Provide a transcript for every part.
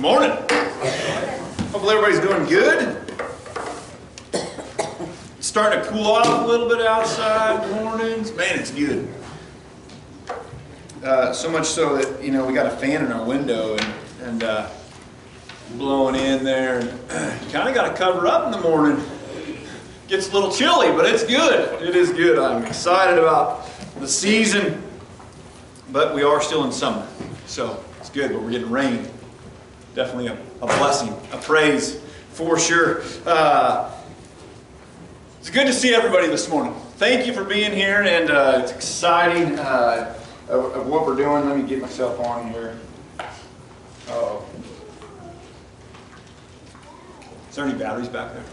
Morning. Hopefully everybody's doing good. It's starting to cool off a little bit outside mornings. Man, it's good. Uh, so much so that you know we got a fan in our window and and uh, blowing in there. kind of got to cover up in the morning. Gets a little chilly, but it's good. It is good. I'm excited about the season, but we are still in summer, so it's good. But we're getting rain. Definitely a, a blessing, a praise for sure. Uh, it's good to see everybody this morning. Thank you for being here, and uh, it's exciting uh, of, of, what we're doing. Let me get myself on here. Oh, is there any batteries back there?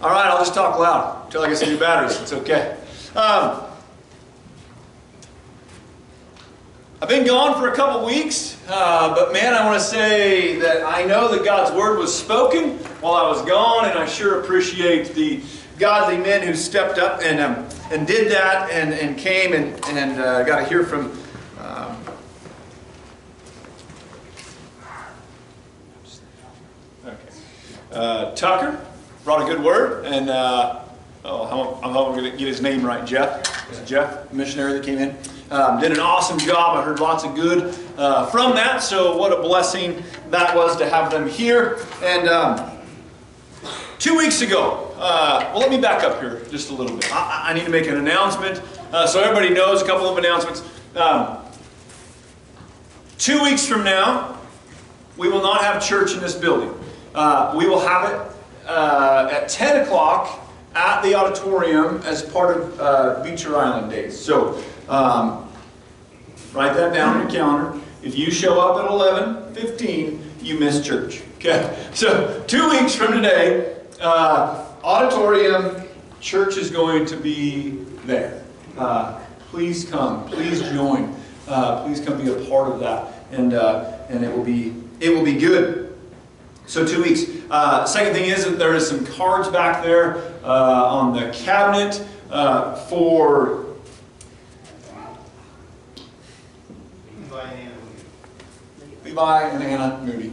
All right, I'll just talk loud until I get some new batteries. It's okay. Um, I've been gone for a couple weeks, uh, but man, I want to say that I know that God's word was spoken while I was gone, and I sure appreciate the godly men who stepped up and um, and did that, and and came and and uh, got to hear from. Um, uh, Tucker brought a good word, and oh, I'm hoping to get his name right. Jeff, was it Jeff, missionary that came in. Um, did an awesome job. I heard lots of good uh, from that. So what a blessing that was to have them here. And um, two weeks ago, uh, well, let me back up here just a little bit. I, I need to make an announcement uh, so everybody knows a couple of announcements. Um, two weeks from now, we will not have church in this building. Uh, we will have it uh, at 10 o'clock at the auditorium as part of uh, Beecher Island Days. So um, write that down on your calendar. If you show up at 11, 15, you miss church. Okay? So two weeks from today, uh, auditorium, church is going to be there. Uh, please come. Please join. Uh, please come be a part of that. And, uh, and it will be it will be good. So two weeks. Uh, second thing is that there is some cards back there uh, on the cabinet uh, for Levi and Anna Moody.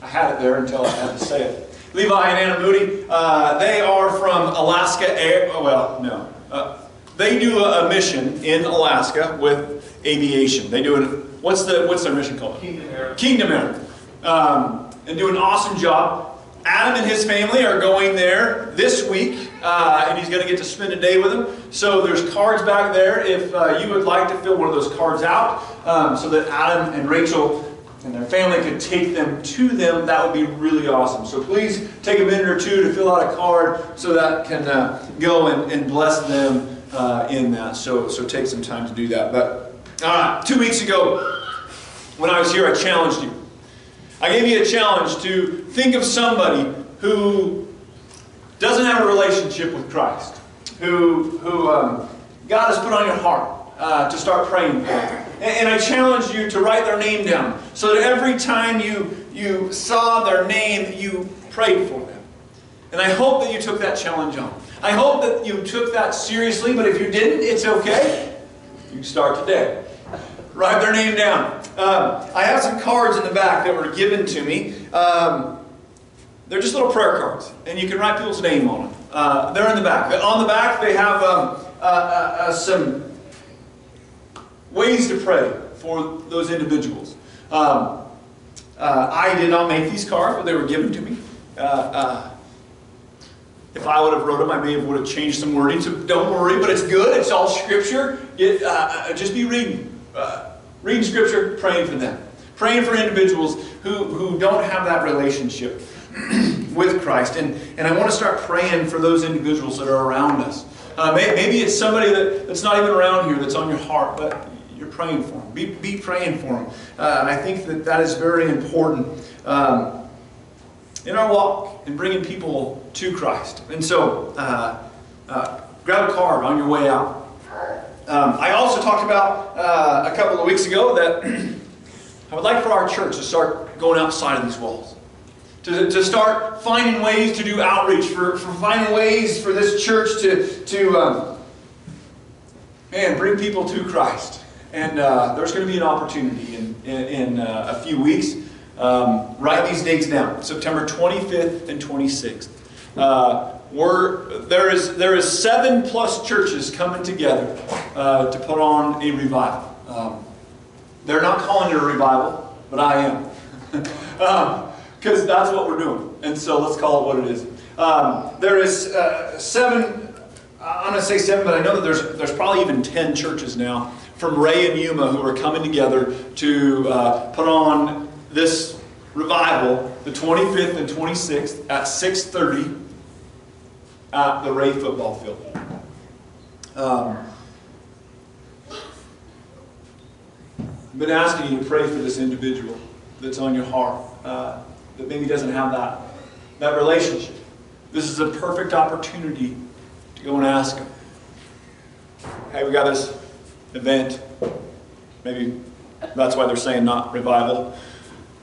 I had it there until I had to say it. Levi and Anna Moody, uh, they are from Alaska Air, oh, well, no. Uh, they do a, a, mission in Alaska with aviation. They do it, what's the, what's their mission called? Kingdom Air. Kingdom Air. Um, and do an awesome job. Adam and his family are going there this week, uh, and he's going to get to spend a day with them. So there's cards back there if uh, you would like to fill one of those cards out um, so that Adam and Rachel and their family could take them to them, that would be really awesome. So please take a minute or two to fill out a card so that can uh, go and, and bless them uh, in that. So, so take some time to do that. But uh, two weeks ago, when I was here, I challenged you. I gave you a challenge to think of somebody who doesn't have a relationship with Christ, who, who um, God has put on your heart uh, to start praying for. And, I challenge you to write their name down so that every time you, you saw their name, you prayed for them. And I hope that you took that challenge on. I hope that you took that seriously, but if you didn't, it's okay. You start today. Write their name down. Um, I have some cards in the back that were given to me. Um, they're just little prayer cards, and you can write people's name on them. Uh, they're in the back. On the back, they have um, uh, uh, uh some ways to pray for those individuals. Um, uh, I did not make these cards, but they were given to me. Uh, if I would have wrote them, I may have would have changed some wording. So don't worry, but it's good. It's all Scripture. It, uh, just be reading, uh, reading Scripture, praying for them, praying for individuals who who don't have that relationship with Christ. And and I want to start praying for those individuals that are around us. maybe it's somebody that, that's not even around here that's on your heart, but you're praying for them. Be, be praying for them. Uh, and I think that that is very important um, in our walk in bringing people to Christ. And so, uh, uh, grab a card on your way out. Um, I also talked about uh, a couple of weeks ago that I would like for our church to start going outside of these walls. To, to start finding ways to do outreach, for, for finding ways for this church to, to um, man, bring people to Christ. And uh, there's going to be an opportunity in, in, in uh, a few weeks. Um, write these dates down September 25th and 26th. Uh, we're, there, is, there is seven plus churches coming together uh, to put on a revival. Um, they're not calling it a revival, but I am. Because um, that's what we're doing. And so let's call it what it is. Um, there is uh, seven, I'm going to say seven, but I know that there's, there's probably even ten churches now from Wray and Yuma who are coming together to uh, put on this revival the 25th and 26th at 6.30 at the Wray football field. Um, I've been asking you to pray for this individual that's on your heart uh, that maybe doesn't have that, that relationship. This is a perfect opportunity to go and ask him. Hey, we got this event. Maybe that's why they're saying not revival.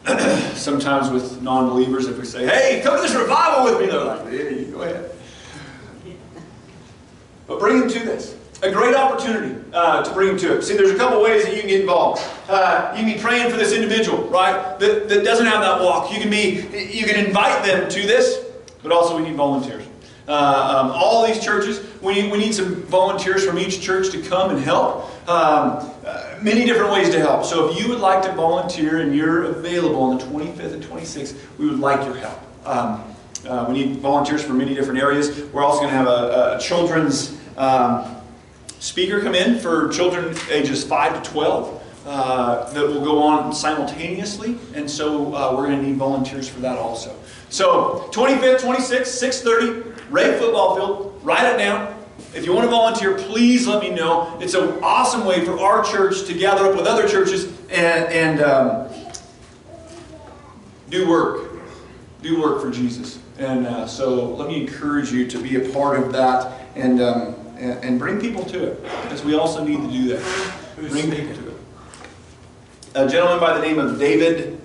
Sometimes with non believers, if we say, hey, come to this revival with me, they're like, hey, go ahead. But bring them to this a great opportunity uh, to bring them to it. See, there's a couple ways that you can get involved. Uh, you can be praying for this individual, right, that, that doesn't have that walk. You can be, you can invite them to this, but also we need volunteers. Uh, um, all these churches, we need, we need some volunteers from each church to come and help. Um, uh, many different ways to help. So if you would like to volunteer and you're available on the 25th and 26th, we would like your help. Um, uh, we need volunteers from many different areas. We're also going to have a, a children's um, speaker come in for children ages 5 to 12 uh, that will go on simultaneously. And so uh, we're going to need volunteers for that also. So 25th, 26th, 6.30, Wray Football Field. Write it down. If you want to volunteer, please let me know. It's an awesome way for our church to gather up with other churches and, and um, do work. Do work for Jesus. And uh, so let me encourage you to be a part of that. And um, and, and bring people to it, because we also need to do that. Bring people to it. A gentleman by the name of David,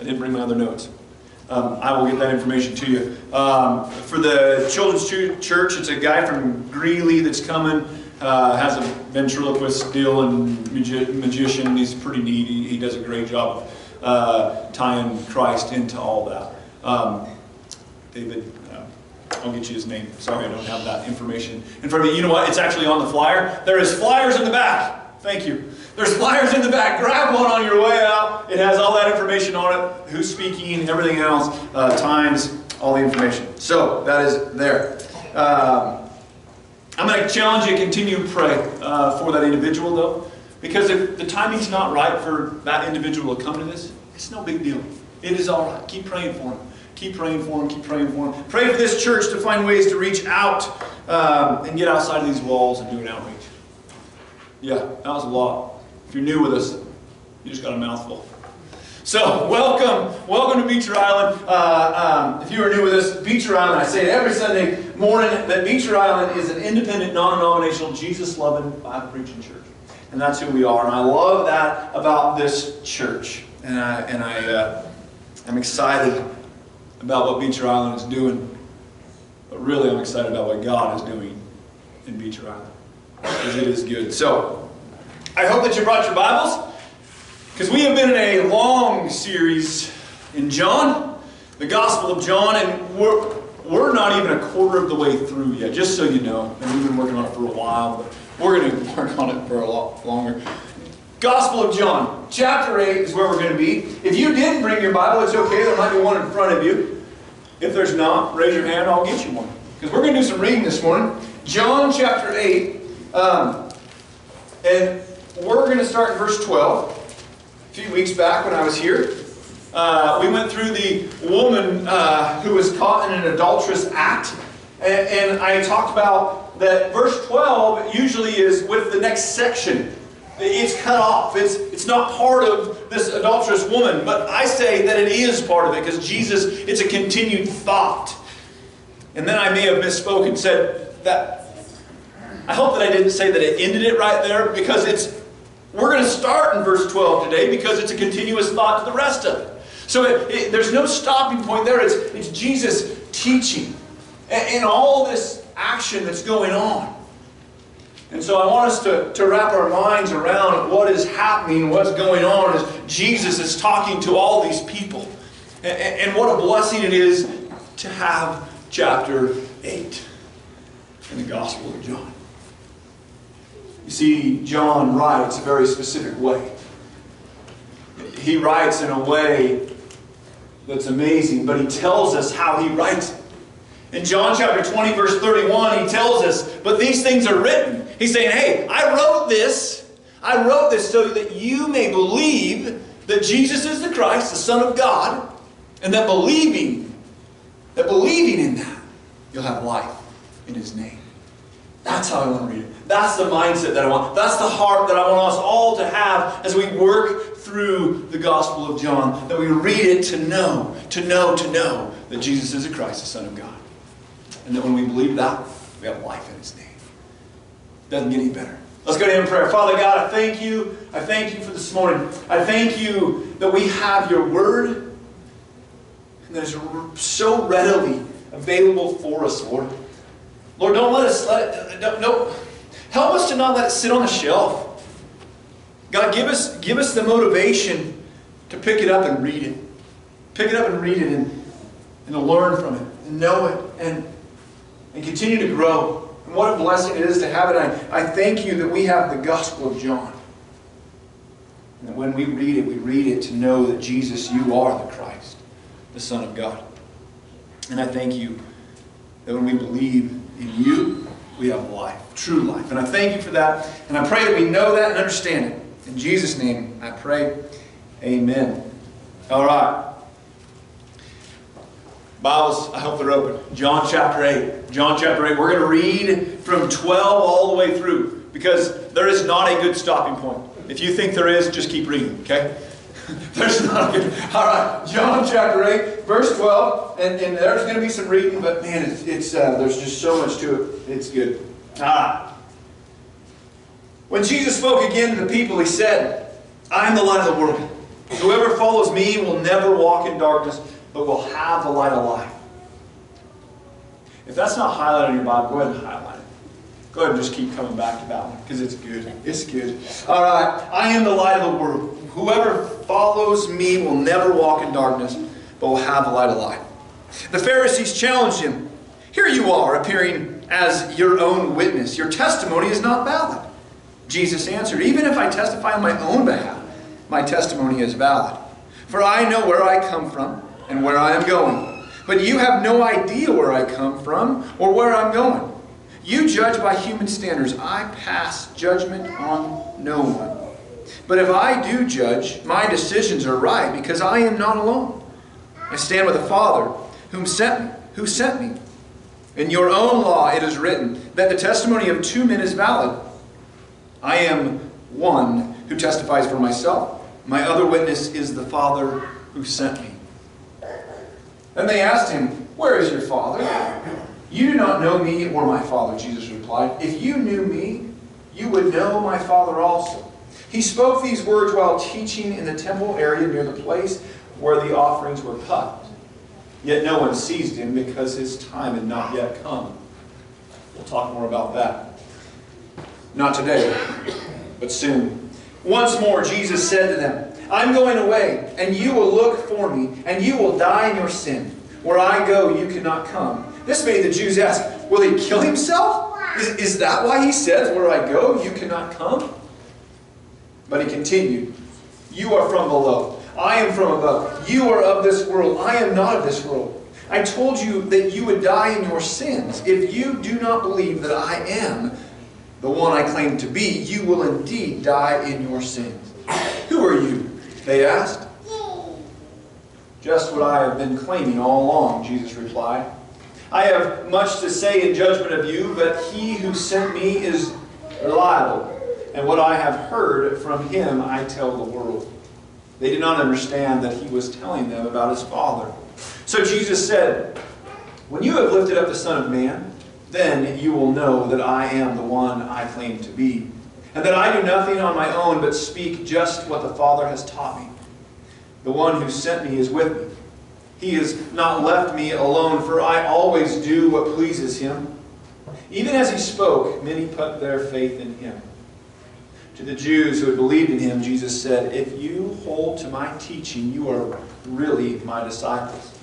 I didn't bring my other notes. Um, I will get that information to you. Um, for the Children's Church, it's a guy from Greeley that's coming. Uh, has a ventriloquist deal and magi magician. He's pretty neat. He, he, does a great job of uh, tying Christ into all that. Um, David I'll get you his name. Sorry, I don't have that information in front of me. You know what? It's actually on the flyer. There is flyers in the back. Thank you. There's flyers in the back. Grab one on your way out. It has all that information on it. Who's speaking, everything else, uh, times, all the information. So that is there. Um, I'm going to challenge you to continue pray uh, for that individual, though, because if the timing's not right for that individual to come to this, it's no big deal. It is all right. Keep praying for him. Keep praying for them, keep praying for them. Pray for this church to find ways to reach out um, and get outside of these walls and do an outreach. Yeah, that was a lot. If you're new with us, you just got a mouthful. So, welcome, welcome to Beecher Island. Uh, um, if you are new with us, Beecher Island, I say it every Sunday morning that Beecher Island is an independent, non-denominational, Jesus-loving, Bible-preaching church. And that's who we are. And I love that about this church. And I, and I, uh, I'm excited about what Beecher Island is doing, but really I'm excited about what God is doing in Beecher Island because it is good. So, I hope that you brought your Bibles because we have been in a long series in John, the Gospel of John, and we're, we're not even a quarter of the way through yet, just so you know. And we've been working on it for a while, but we're going to work on it for a lot longer. Gospel of John, chapter 8 is where we're going to be. If you didn't bring your Bible, it's okay. There might be one in front of you. If there's not, raise your hand, I'll get you one. Because we're going to do some reading this morning. John chapter 8. Um, and we're going to start in verse 12. A few weeks back when I was here, uh, we went through the woman uh, who was caught in an adulterous act. And, and I talked about that verse 12 usually is with the next section. It's cut off. It's, it's not part of this adulterous woman. But I say that it is part of it because Jesus, it's a continued thought. And then I may have misspoke and said that. I hope that I didn't say that it ended it right there because it's, we're going to start in verse 12 today because it's a continuous thought to the rest of it. So it, it, there's no stopping point there. It's, it's Jesus teaching. And, and all this action that's going on. And so I want us to, to wrap our minds around what is happening, what's going on as Jesus is talking to all these people. And, and what a blessing it is to have chapter 8 in the Gospel of John. You see, John writes a very specific way. He writes in a way that's amazing, but he tells us how he writes it. In John chapter 20, verse 31, he tells us, But these things are written. He's saying, Hey, I wrote this. I wrote this so that you may believe that Jesus is the Christ, the Son of God, and that believing, that believing in that, you'll have life in his name. That's how I want to read it. That's the mindset that I want. That's the heart that I want us all to have as we work through the Gospel of John. That we read it to know, to know, to know that Jesus is the Christ, the Son of God. And that when we believe that, we have life in His name. Doesn't get any better. Let's go to Him in prayer. Father God, I thank you. I thank you for this morning. I thank you that we have your Word and that is so readily available for us, Lord. Lord, don't let us let it, don't, no, help us to not let it sit on the shelf. God, give us, give us the motivation to pick it up and read it. Pick it up and read it and, and to learn from it, and know it, and, and continue to grow. What a blessing it is to have it. I, I thank you that we have the Gospel of John. And that when we read it, we read it to know that Jesus, you are the Christ, the Son of God. And I thank you that when we believe in you, we have life, true life. And I thank you for that. And I pray that we know that and understand it. In Jesus' name, I pray. Amen. All right. Bibles, I hope they're open. John chapter 8. John chapter 8. We're going to read from 12 all the way through because there is not a good stopping point. If you think there is, just keep reading, okay? there's not a good. All right. John chapter 8, verse 12. And, and there's going to be some reading, but man, it's, it's uh, there's just so much to it. It's good. All right. When Jesus spoke again to the people, he said, I am the light of the world. Whoever follows me will never walk in darkness, but will have the light of life. If that's not highlighted in your Bible, go ahead and highlight it. Go ahead and just keep coming back to that one because it's good. It's good. All right. I am the light of the world. Whoever follows me will never walk in darkness, but will have the light of life. The Pharisees challenged him. Here you are, appearing as your own witness. Your testimony is not valid. Jesus answered, Even if I testify on my own behalf, my testimony is valid. For I know where I come from and where I am going. But you have no idea where I come from or where I'm going. You judge by human standards. I pass judgment on no one. But if I do judge, my decisions are right because I am not alone. I stand with the Father whom sent me, who sent me. In your own law it is written that the testimony of two men is valid. I am one who testifies for myself. My other witness is the Father who sent me. Then they asked him, Where is your Father? You do not know me or my Father, Jesus replied. If you knew me, you would know my Father also. He spoke these words while teaching in the temple area near the place where the offerings were cut. Yet no one seized him because his time had not yet come. We'll talk more about that. Not today, but soon. Once more, Jesus said to them, I'm going away, and you will look for me, and you will die in your sin. Where I go, you cannot come. This made the Jews ask, Will he kill himself? Is, is that why he says, Where I go, you cannot come? But he continued, You are from below. I am from above. You are of this world. I am not of this world. I told you that you would die in your sins. If you do not believe that I am the one I claim to be, you will indeed die in your sins. Who are you? They asked. Just what I have been claiming all along, Jesus replied. I have much to say in judgment of you, but he who sent me is reliable, and what I have heard from him I tell the world. They did not understand that he was telling them about his Father. So Jesus said, When you have lifted up the Son of Man, then you will know that I am the one I claim to be, and that I do nothing on my own but speak just what the Father has taught me. The one who sent me is with me. He has not left me alone, for I always do what pleases him. Even as he spoke, many put their faith in him. To the Jews who had believed in him, Jesus said, If you hold to my teaching, you are really my disciples.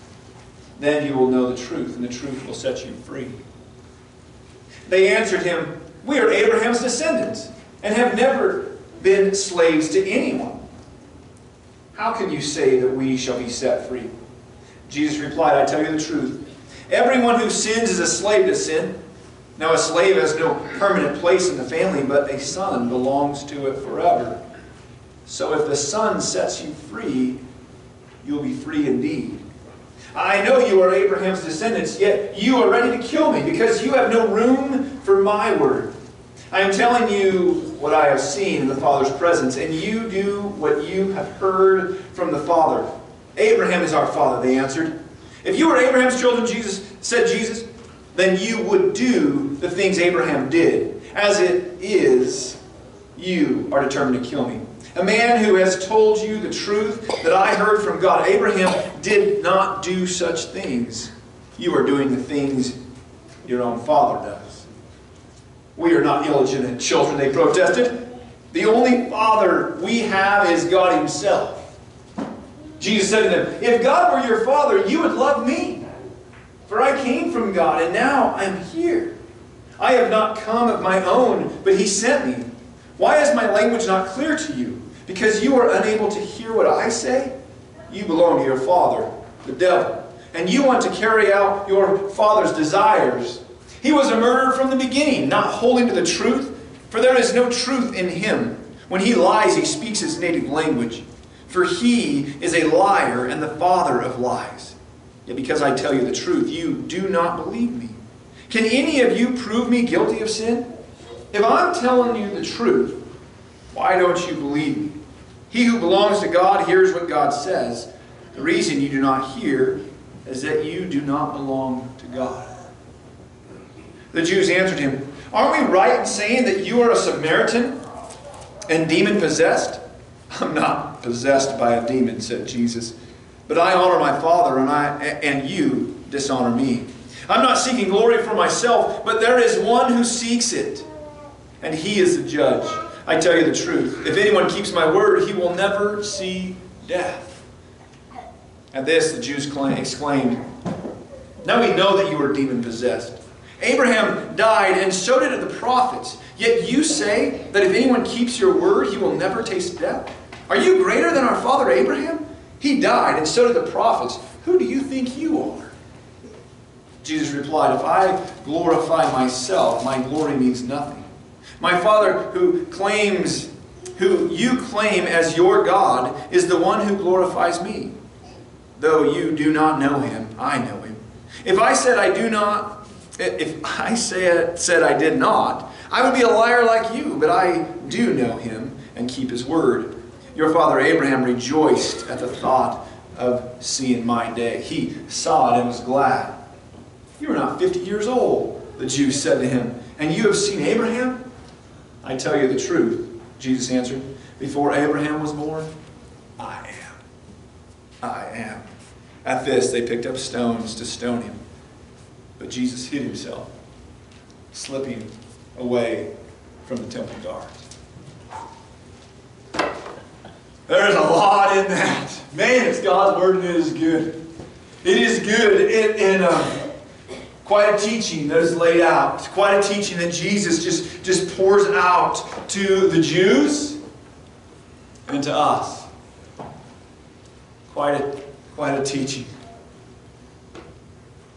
Then you will know the truth, and the truth will set you free. They answered him, We are Abraham's descendants, and have never been slaves to anyone. How can you say that we shall be set free? Jesus replied, I tell you the truth. Everyone who sins is a slave to sin. Now, a slave has no permanent place in the family, but a son belongs to it forever. So if the son sets you free, you'll be free indeed. I know you are Abraham's descendants, yet you are ready to kill me because you have no room for my word. I am telling you what I have seen in the Father's presence, and you do what you have heard from the Father. Abraham is our father, they answered. If you were Abraham's children, Jesus said Jesus, then you would do the things Abraham did. As it is, you are determined to kill me. A man who has told you the truth that I heard from God. Abraham did not do such things. You are doing the things your own father does. We are not illegitimate children, they protested. The only father we have is God himself. Jesus said to them, If God were your father, you would love me. For I came from God, and now I am here. I have not come of my own, but he sent me. Why is my language not clear to you? Because you are unable to hear what I say? You belong to your father, the devil, and you want to carry out your father's desires. He was a murderer from the beginning, not holding to the truth, for there is no truth in him. When he lies, he speaks his native language, for he is a liar and the father of lies. Yet because I tell you the truth, you do not believe me. Can any of you prove me guilty of sin? If I'm telling you the truth, why don't you believe me? He who belongs to God hears what God says. The reason you do not hear is that you do not belong to God. The Jews answered him, Aren't we right in saying that you are a Samaritan and demon possessed? I'm not possessed by a demon, said Jesus. But I honor my Father, and, I, and you dishonor me. I'm not seeking glory for myself, but there is one who seeks it, and he is the judge. I tell you the truth. If anyone keeps my word, he will never see death. At this, the Jews exclaimed, Now we know that you are demon possessed. Abraham died, and so did the prophets. Yet you say that if anyone keeps your word, he will never taste death? Are you greater than our father Abraham? He died, and so did the prophets. Who do you think you are? Jesus replied, If I glorify myself, my glory means nothing. My Father who claims, who you claim as your God, is the one who glorifies me. Though you do not know him, I know him. If I said I do not, if I said, said I did not, I would be a liar like you, but I do know him and keep his word. Your father Abraham rejoiced at the thought of seeing my day. He saw it and was glad. You are not 50 years old, the Jews said to him, and you have seen Abraham? I tell you the truth, Jesus answered. Before Abraham was born, I am. I am. At this, they picked up stones to stone him. But Jesus hid himself, slipping away from the temple guards. There's a lot in that. Man, it's God's word and it is good. It is good. It, and uh, quite a teaching that is laid out. It's quite a teaching that Jesus just, just pours out to the Jews and to us. Quite a, quite a teaching.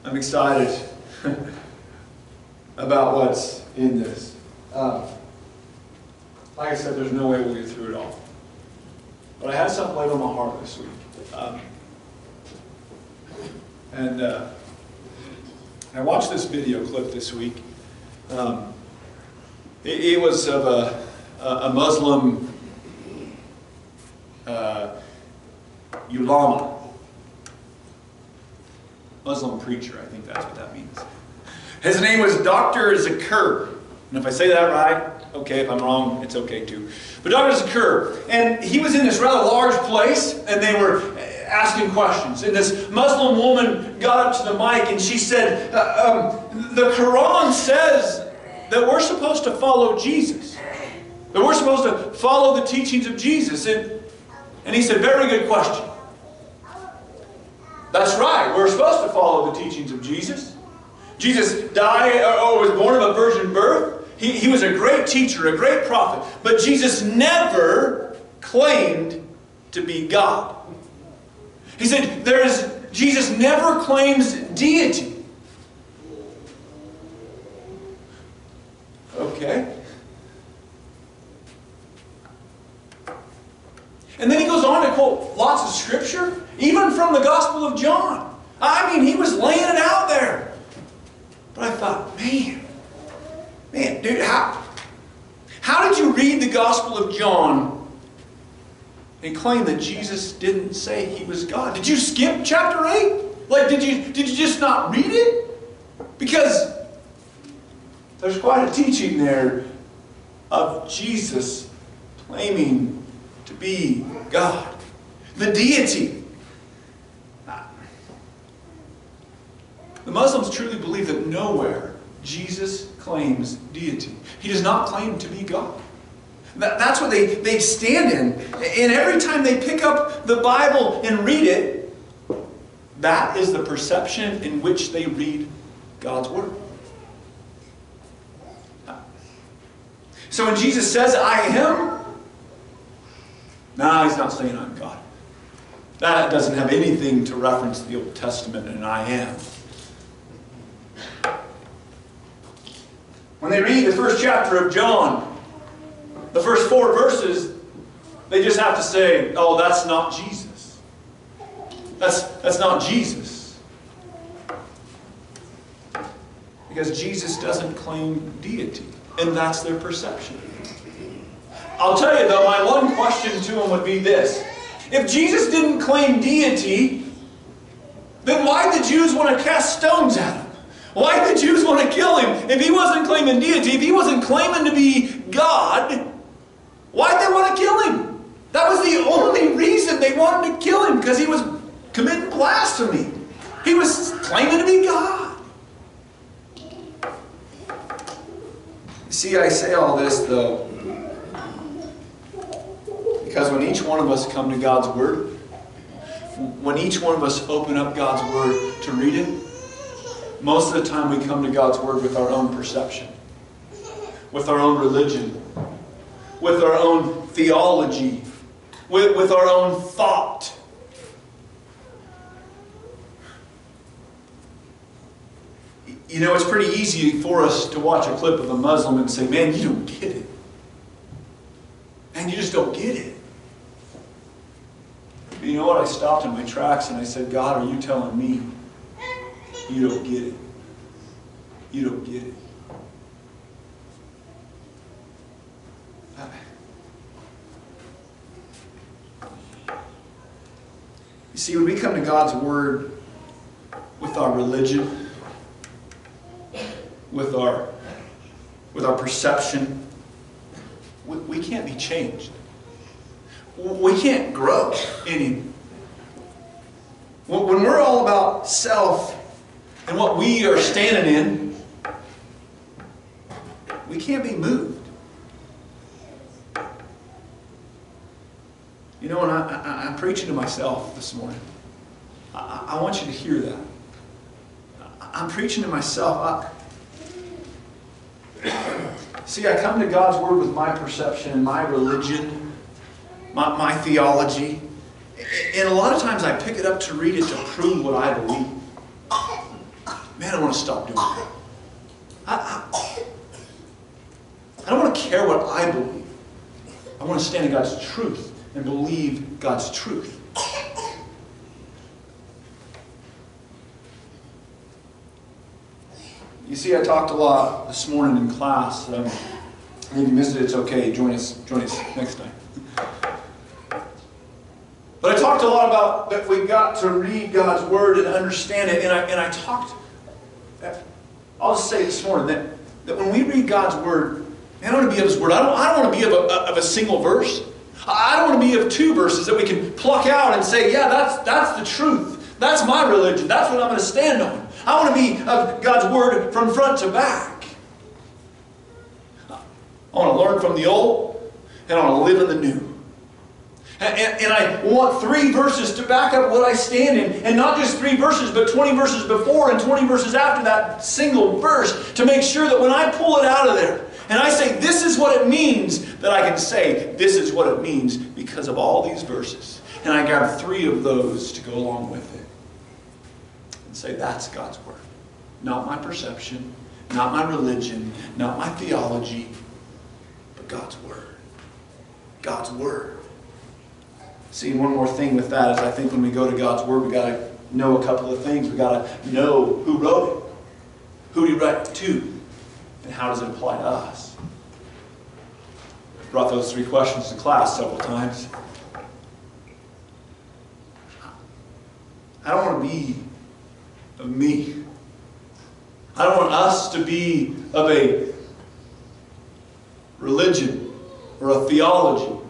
I'm excited about what's in this. Um, like I said, there's no way we'll get through it all. But I had something laid on my heart this week. Um, and uh, I watched this video clip this week. Um, it, it, was of a, a Muslim uh, ulama, Muslim preacher, I think that's what that means. His name was Dr. Zakir. And if I say that right, okay. If I'm wrong, it's okay too. But Dr. Zakir, and he was in this rather large place, and they were asking questions. And this Muslim woman got up to the mic and she said, uh, um, The Quran says that we're supposed to follow Jesus, that we're supposed to follow the teachings of Jesus. And, and he said, Very good question. That's right, we're supposed to follow the teachings of Jesus. Jesus died or was born of a virgin birth. He, he was a great teacher, a great prophet. But Jesus never claimed to be God. He said, there is, Jesus never claims deity. Okay. And then he goes on to quote lots of scripture, even from the Gospel of John. I mean, he was laying it out there. But I thought, man, man, dude, how, how did you read the Gospel of John and claim that Jesus didn't say he was God. Did you skip chapter 8? Like, did you, did you just not read it? Because there's quite a teaching there of Jesus claiming to be God. The deity. Ah. The Muslims truly believe that nowhere Jesus claims deity. He does not claim to be God. That, that's what they, they stand in. And every time they pick up the Bible and read it, that is the perception in which they read God's Word. Ah. So when Jesus says, I am, no, he's not saying I'm God. That doesn't have anything to reference the Old Testament and I am. When they read the first chapter of John, the first four verses, they just have to say, oh, that's not Jesus. That's, that's not Jesus. Because Jesus doesn't claim deity, and that's their perception. I'll tell you though, my one question to him would be this. If Jesus didn't claim deity, then why did the Jews want to cast stones at him? Why did the Jews want to kill him? If he wasn't claiming deity, if he wasn't claiming to be God, Why'd they want to kill him? That was the only reason they wanted to kill him, because he was committing blasphemy. He was claiming to be God. See, I say all this, though, because when each one of us come to God's Word, when each one of us open up God's Word to read it, most of the time we come to God's Word with our own perception, with our own religion, with our own theology, with, with our own thought. You know, it's pretty easy for us to watch a clip of a Muslim and say, man, you don't get it. Man, you just don't get it. You know what? I stopped in my tracks and I said, God, are you telling me you don't get it? You don't get it. You see, when we come to God's Word with our religion, with our, with our perception, we, we can't be changed. We can't grow any. When we're all about self and what we are standing in, we can't be moved. You know, and I, am preaching to myself this morning. I, I, want you to hear that. I'm preaching to myself. I, see, I come to God's Word with my perception and my religion, my, my theology. And a lot of times I pick it up to read it to prove what I believe. Man, I want to stop doing that. I, I, don't want to care what I believe. I want to stand in God's truth and believe God's truth. You see, I talked a lot this morning in class. Um, if you missed it, it's okay. Join us, join us next time. But I talked a lot about that we got to read God's Word and understand it. And I, and I talked, I'll just say this morning that, that when we read God's Word, I want to be of His Word. I don't, I don't want to be of a, of a single verse. I don't want to be of two verses that we can pluck out and say, yeah, that's, that's the truth. That's my religion. That's what I'm going to stand on. I want to be of God's Word from front to back. I want to learn from the old, and I want to live in the new. And, and, I want three verses to back up what I stand in. And not just three verses, but 20 verses before and 20 verses after that single verse to make sure that when I pull it out of there and I say, this is what it means, that I can say, this is what it means because of all these verses. And I grab three of those to go along with it and say, that's God's Word. Not my perception, not my religion, not my theology, but God's Word. God's Word. See, one more thing with that is I think when we go to God's Word, we got to know a couple of things. we got to know who wrote it. Who did he write to? And how does it apply to us? I brought those three questions to class several times. I don't want to be of me. I don't want us to be of a religion or a theology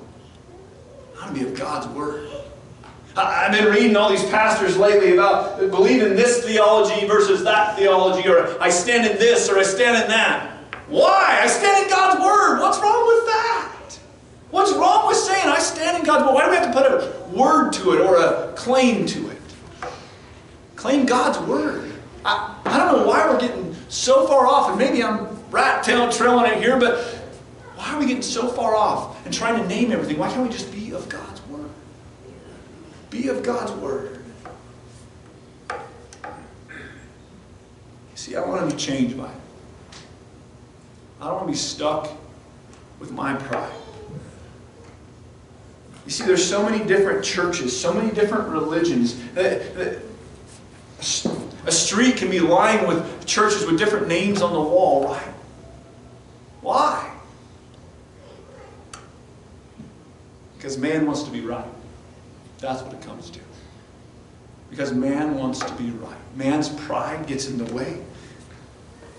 be of God's Word. I've been reading all these pastors lately about believing this theology versus that theology, or I stand in this or I stand in that. Why? I stand in God's Word. What's wrong with that? What's wrong with saying I stand in God's Word? Why do we have to put a word to it or a claim to it? Claim God's Word. I, I don't know why we're getting so far off, and maybe I'm rat tail trailing it here, but why are we getting so far off and trying to name everything? Why can't we just be of God's Word? Be of God's Word. See, I want to be changed by it. I don't want to be stuck with my pride. You see, there's so many different churches, so many different religions. Uh, uh, a street can be lined with churches with different names on the wall, right? Why? Because man wants to be right. That's what it comes to. Because man wants to be right. Man's pride gets in the way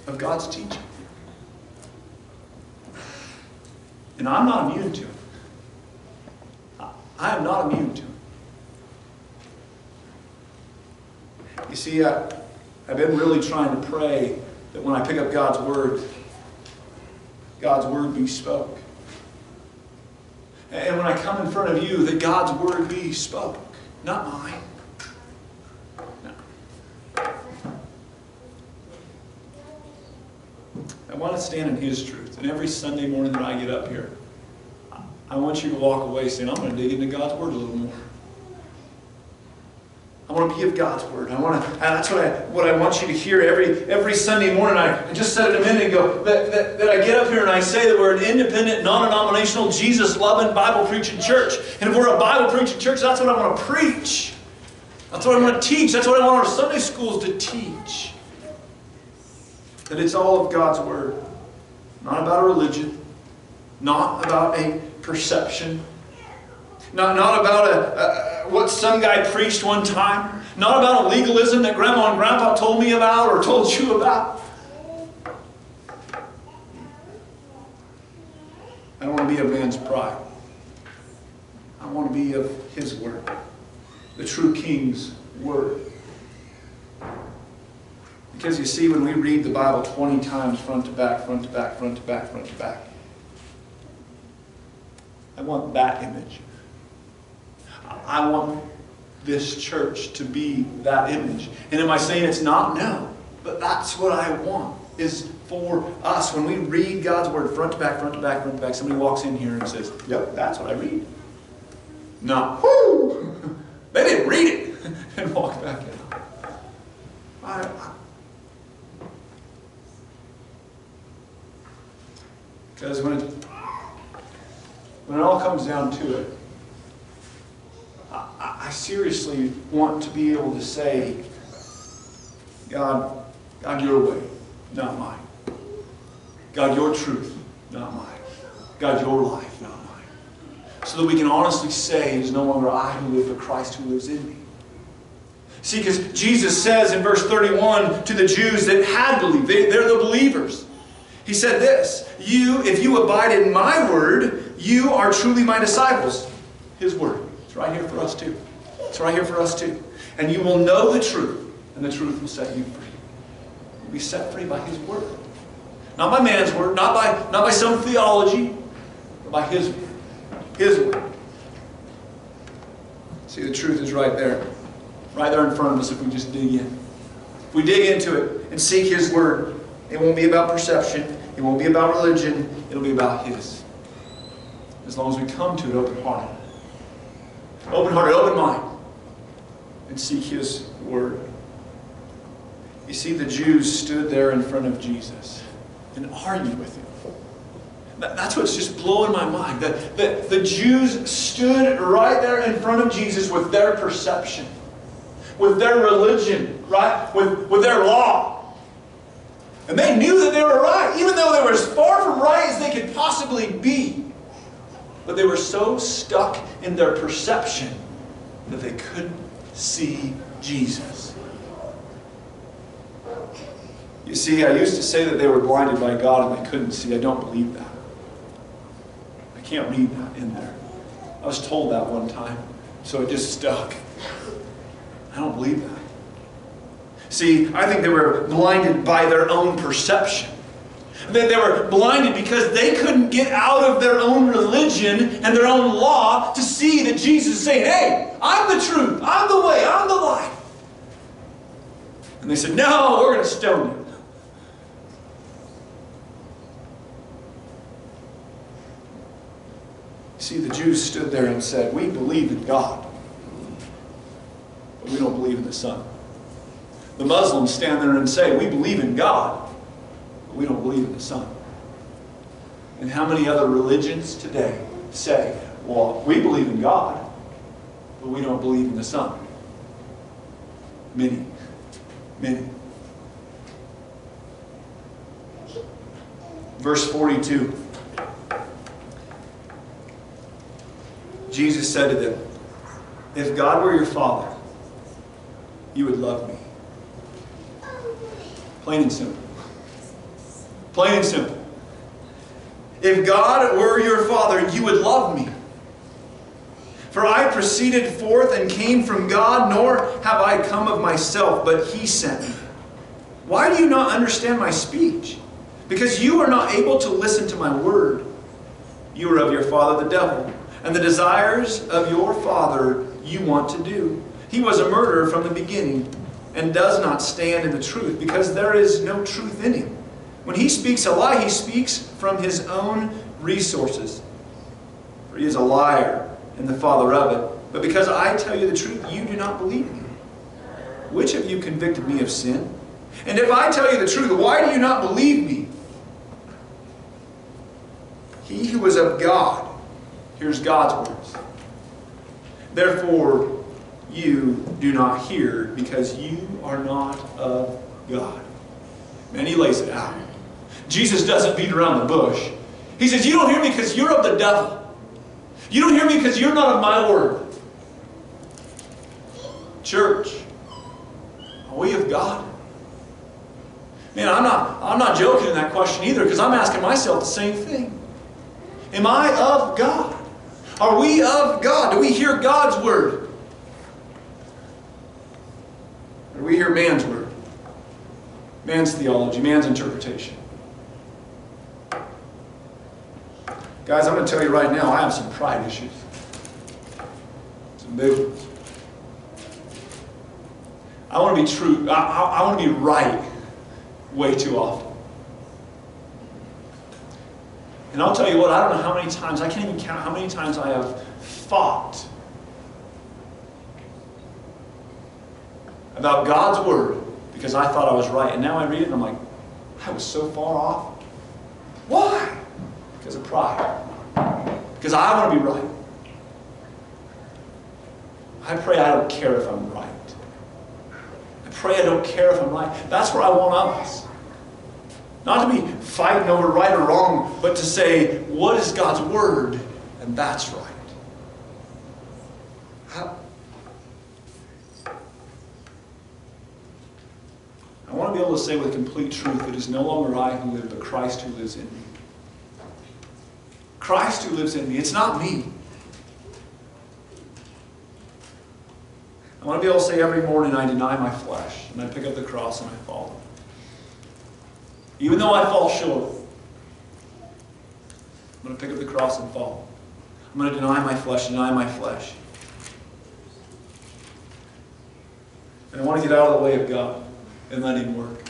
of God's teaching. And I'm not immune to it. I am not immune to it. You see, I, I've been really trying to pray that when I pick up God's Word, God's Word be spoke. And when I come in front of you, that God's word be spoke, not mine. I want to stand in His truth. And every Sunday morning that I get up here, I want you to walk away saying, I'm going to dig into God's word a little more. I want to be of God's word. I want to. That's what I what I want you to hear every every Sunday morning. I, just said it a minute ago that, that, that I get up here and I say that we're an independent, non-denominational, Jesus-loving, Bible-preaching church. And if we're a Bible-preaching church, that's what I want to preach. That's what I want to teach. That's what I want our Sunday schools to teach. That it's all of God's word, not about a religion, not about a perception, not, not about a, a, what some guy preached one time. Not about a legalism that grandma and grandpa told me about or told you about. I don't want to be a man's pride. I want to be of his word. The true king's word. Because you see, when we read the Bible 20 times front to back, front to back, front to back, front to back, I want that image. I want this church to be that image. And am I saying it's not? No. But that's what I want, is for us. When we read God's word front to back, front to back, front to back, somebody walks in here and says, Yep, that's what I read. No. Whoo! They didn't read it and walk back out. I, I, because when it, when it all comes down to it, seriously want to be able to say, God, God, your way, not mine. God, your truth, not mine. God, your life, not mine. So that we can honestly say, it is no longer I who live, but Christ who lives in me. See, because Jesus says in verse 31 to the Jews that had believed, they, they're the believers. He said this, You, if you abide in my word, you are truly my disciples. His word. It's right here for us too. It's right here for us too. And you will know the truth, and the truth will set you free. You'll be set free by His word. Not by man's word, not by, not by some theology, but by His word. His word. See, the truth is right there. Right there in front of us if we just dig in. If we dig into it and seek His word, it won't be about perception. It won't be about religion. It'll be about His. As long as we come to it open-hearted. Open-hearted, open mind. And seek His word. You see, the Jews stood there in front of Jesus and argued with him. That's what's just blowing my mind. That the, the Jews stood right there in front of Jesus with their perception, with their religion, right? With, with their law. And they knew that they were right, even though they were as far from right as they could possibly be. But they were so stuck in their perception that they couldn't see Jesus. You see, I used to say that they were blinded by God and they couldn't see. I don't believe that. I can't read that in there. I was told that one time, so it just stuck. I don't believe that. See, I think they were blinded by their own perception. They, they were blinded because they couldn't get out of their own religion and their own law to see that Jesus is saying, Hey, I'm the truth, I'm the way, I'm the life. And they said, No, we're going to stone you. See, the Jews stood there and said, We believe in God, but we don't believe in the Son. The Muslims stand there and say, We believe in God, we don't believe in the Son. And how many other religions today say, Well, we believe in God, but we don't believe in the Son? Many. Many. Verse 42. Jesus said to them, If God were your Father, you would love me. Plain and simple. Plain and simple. If God were your Father, you would love me. For I proceeded forth and came from God, nor have I come of myself, but He sent me. Why do you not understand my speech? Because you are not able to listen to my word. You are of your father the devil and the desires of your father you want to do. He was a murderer from the beginning and does not stand in the truth because there is no truth in him. When he speaks a lie, he speaks from his own resources. For he is a liar and the father of it. But because I tell you the truth, you do not believe me. Which of you convicted me of sin? And if I tell you the truth, why do you not believe me? He who is of God hears God's words. Therefore, you do not hear because you are not of God. And he lays it out. Jesus doesn't beat around the bush. He says, You don't hear me because you're of the devil. You don't hear me because you're not of my word. Church, are we of God? Man, I'm not, I'm not joking in that question either because I'm asking myself the same thing. Am I of God? Are we of God? Do we hear God's word? Or do we hear man's word? Man's theology, man's interpretation. Guys, I'm going to tell you right now, I have some pride issues. Some big ones. I want to be true. I, I, I want to be right way too often. And I'll tell you what, I don't know how many times, I can't even count how many times I have fought about God's Word because I thought I was right. And now I read it and I'm like, I was so far off. Because of pride. Because I want to be right. I pray I don't care if I'm right. I pray I don't care if I'm right. That's where I want us. Not to be fighting over right or wrong, but to say, what is God's word? And that's right. I want to be able to say with complete truth, it is no longer I who live, but Christ who lives in me. Christ who lives in me. It's not me. I want to be able to say every morning I deny my flesh and I pick up the cross and I follow. Even though I fall short, I'm going to pick up the cross and follow. I'm going to deny my flesh, deny my flesh. And I want to get out of the way of God and let Him work.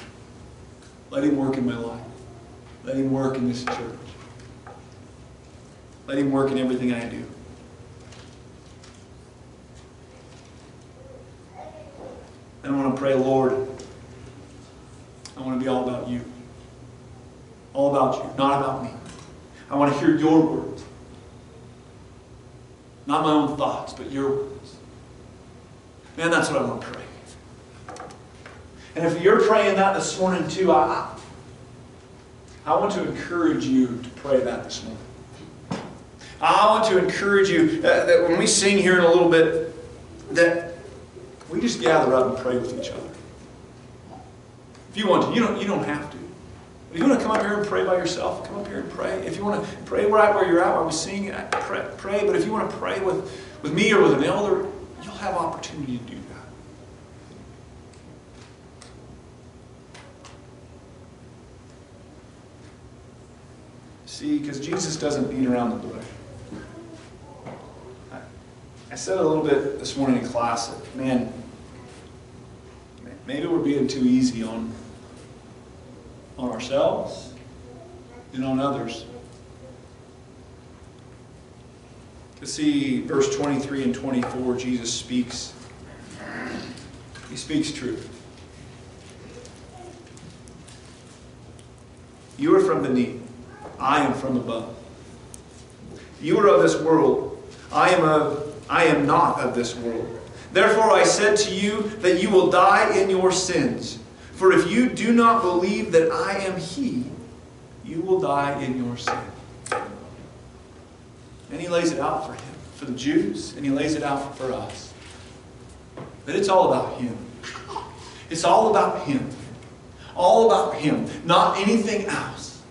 Let Him work in my life. Let Him work in this church. Let Him work in everything I do. And I want to pray, Lord, I want to be all about you. All about you, not about me. I want to hear your words. Not my own thoughts, but your words. Man, that's what I want to pray. And if you're praying that this morning too, I, I want to encourage you to pray that this morning. I want to encourage you that, that when we sing here in a little bit, that we just gather up and pray with each other. If you want to, you don't, you don't have to. If you want to come up here and pray by yourself, come up here and pray. If you want to pray right where you're at while we sing, uh, pray, pray. But if you want to pray with, with me or with an elder, you'll have opportunity to do that. See, because Jesus doesn't beat around the bush. I said a little bit this morning in class that, man, maybe we're being too easy on, on ourselves and on others. To see verse 23 and 24, Jesus speaks. He speaks truth. You are from beneath. I am from above. You are of this world. I am of I am not of this world. Therefore I said to you that you will die in your sins. For if you do not believe that I am He, you will die in your sin. And he lays it out for him, for the Jews, and he lays it out for us. That it's all about him. It's all about him. All about him, not anything else.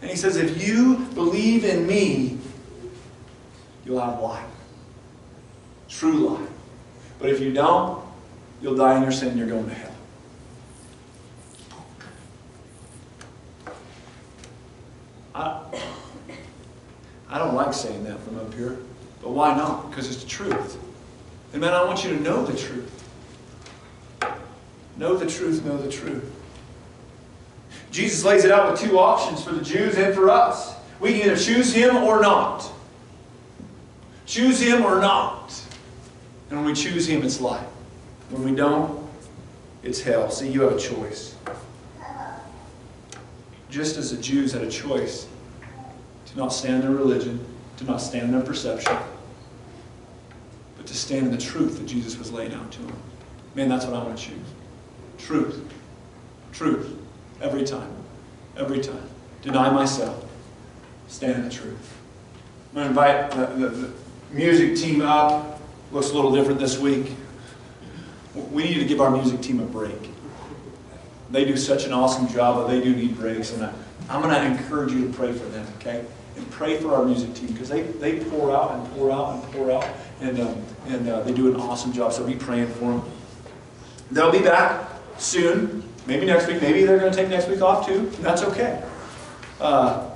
And he says, if you believe in me, you'll have life. True life. But if you don't, you'll die in your sin and you're going to hell. I, I don't like saying that from up here, but why not? Because it's the truth. And man, I want you to know the truth. Know the truth, know the truth. Jesus lays it out with two options for the Jews and for us. We can either choose him or not. Choose him or not. And when we choose him, it's life. When we don't, it's hell. See, you have a choice. Just as the Jews had a choice to not stand in their religion, to not stand in their perception, but to stand in the truth that Jesus was laying out to them. Man, that's what I want to choose. Truth. Truth. Every time. Every time. Deny myself. Stand in the truth. I'm going to invite the, the, the music team up. Looks a little different this week. We need to give our music team a break. They do such an awesome job, but they do need breaks. And I, I'm going to encourage you to pray for them, okay? And pray for our music team because they, they pour out and pour out and pour out. And, um, and uh, they do an awesome job, so be praying for them. They'll be back soon. Maybe next week. Maybe they're going to take next week off too. That's okay. Uh,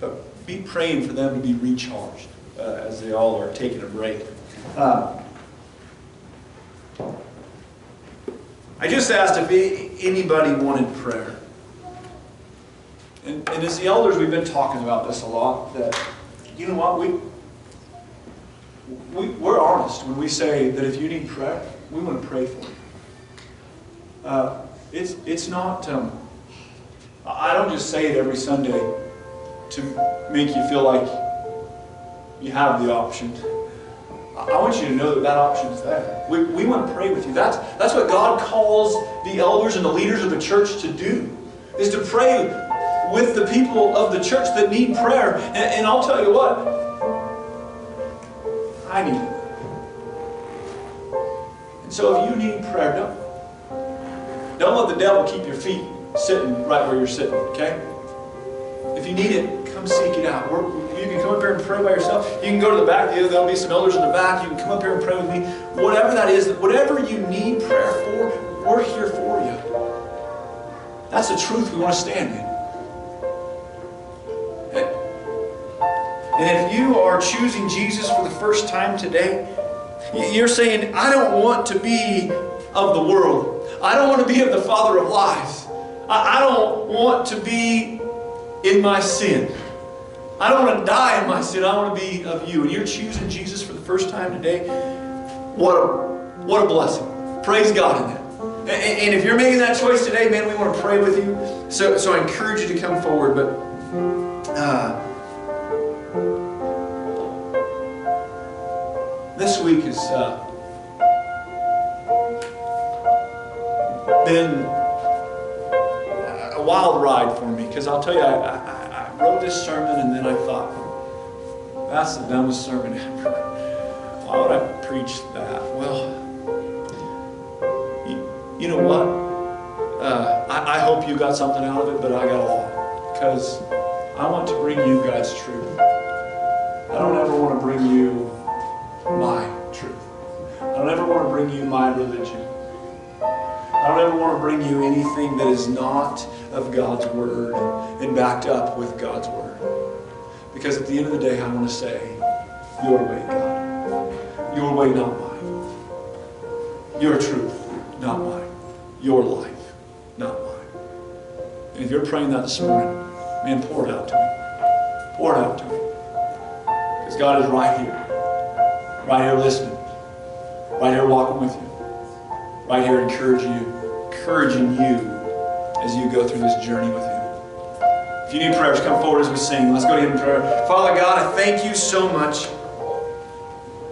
but be praying for them to be recharged uh, as they all are taking a break. Uh, I just asked if anybody wanted prayer. And, and as the elders, we've been talking about this a lot, that, you know what, we, we, we're honest when we say that if you need prayer, we want to pray for you. Uh, it's, it's not, um, I don't just say it every Sunday to make you feel like you have the option. I want you to know that that option is there. We, we want to pray with you. That's, that's what God calls the elders and the leaders of the church to do, is to pray with the people of the church that need prayer. And, and I'll tell you what, I need it. And so if you need prayer, don't, don't let the devil keep your feet sitting right where you're sitting, okay? If you need it, come seek it out. We're, you can come up here and pray by yourself. You can go to the back. There'll be some elders in the back. You can come up here and pray with me. Whatever that is, whatever you need prayer for, we're here for you. That's the truth we want to stand in. And if you are choosing Jesus for the first time today, you're saying, I don't want to be of the world. I don't want to be of the father of lies. I don't want to be in my sin. I don't want to die in my sin. I want to be of you. And you're choosing Jesus for the first time today. What a, what a blessing. Praise God in that. And, if you're making that choice today, man, we want to pray with you. So, so I encourage you to come forward. But uh, this week has uh, been a wild ride for me because I'll tell you, I, I, wrote this sermon and then I thought, that's the dumbest sermon ever. Why would I preach that? Well, you, you know what? Uh, I, I hope you got something out of it, but I got a lot because I want to bring you God's truth. I don't ever want to bring you my truth. I don't ever want to bring you my religion. I don't ever want to bring you anything that is not of God's Word and backed up with God's Word. Because at the end of the day, I want to say, Your way, God. Your way, not mine. Your truth, not mine. Your life, not mine. And if you're praying that this morning, man, pour it out to me. Pour it out to me. Because God is right here. Right here listening. Right here walking with you. Right here encouraging you, encouraging you as you go through this journey with Him. If you need prayers, come forward as we sing. Let's go to Him in prayer. Father God, I thank you so much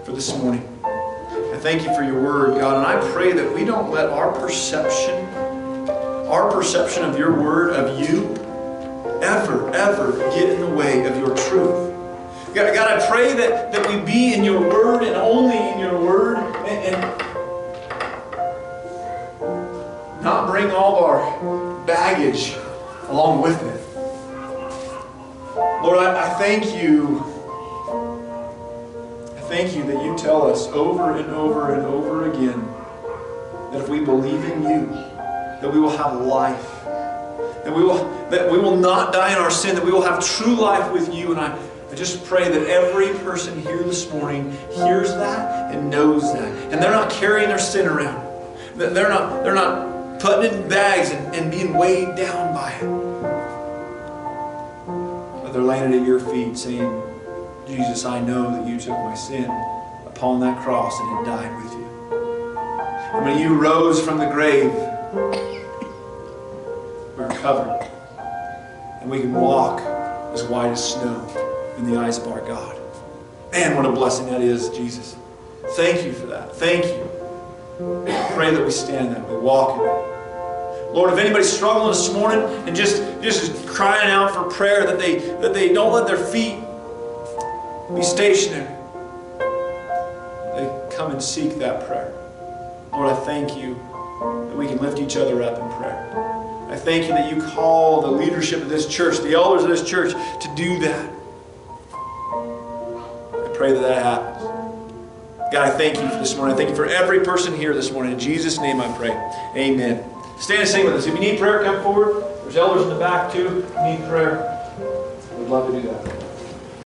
for this morning. I thank you for your word, God, and I pray that we don't let our perception, our perception of your word, of you, ever, ever get in the way of your truth. God, God, I pray that, that we be in your word and only in your word and, and not bring all of our baggage along with it. Lord, I, I thank you. I thank you that you tell us over and over and over again that if we believe in you, that we will have life. That we will that we will not die in our sin, that we will have true life with you. And I I just pray that every person here this morning hears that and knows that. And they're not carrying their sin around. They're not, they're not putting it in bags and, and being weighed down by it. But they're laying it at your feet saying, Jesus, I know that you took my sin upon that cross and it died with you. And when you rose from the grave, we're covered. And we can walk as white as snow in the eyes of our God. Man, what a blessing that is, Jesus. Thank you for that. Thank you. I pray that we stand that, we walk in it. Lord, if anybody's struggling this morning and just, just crying out for prayer that they, that they don't let their feet be stationary, they come and seek that prayer. Lord, I thank you that we can lift each other up in prayer. I thank you that you call the leadership of this church, the elders of this church, to do that I pray that that happens. God, I thank you for this morning. I thank you for every person here this morning. In Jesus' name I pray. Amen. Stand and sing with us. If you need prayer, come forward. There's elders in the back too. If you need prayer, we'd love to do that.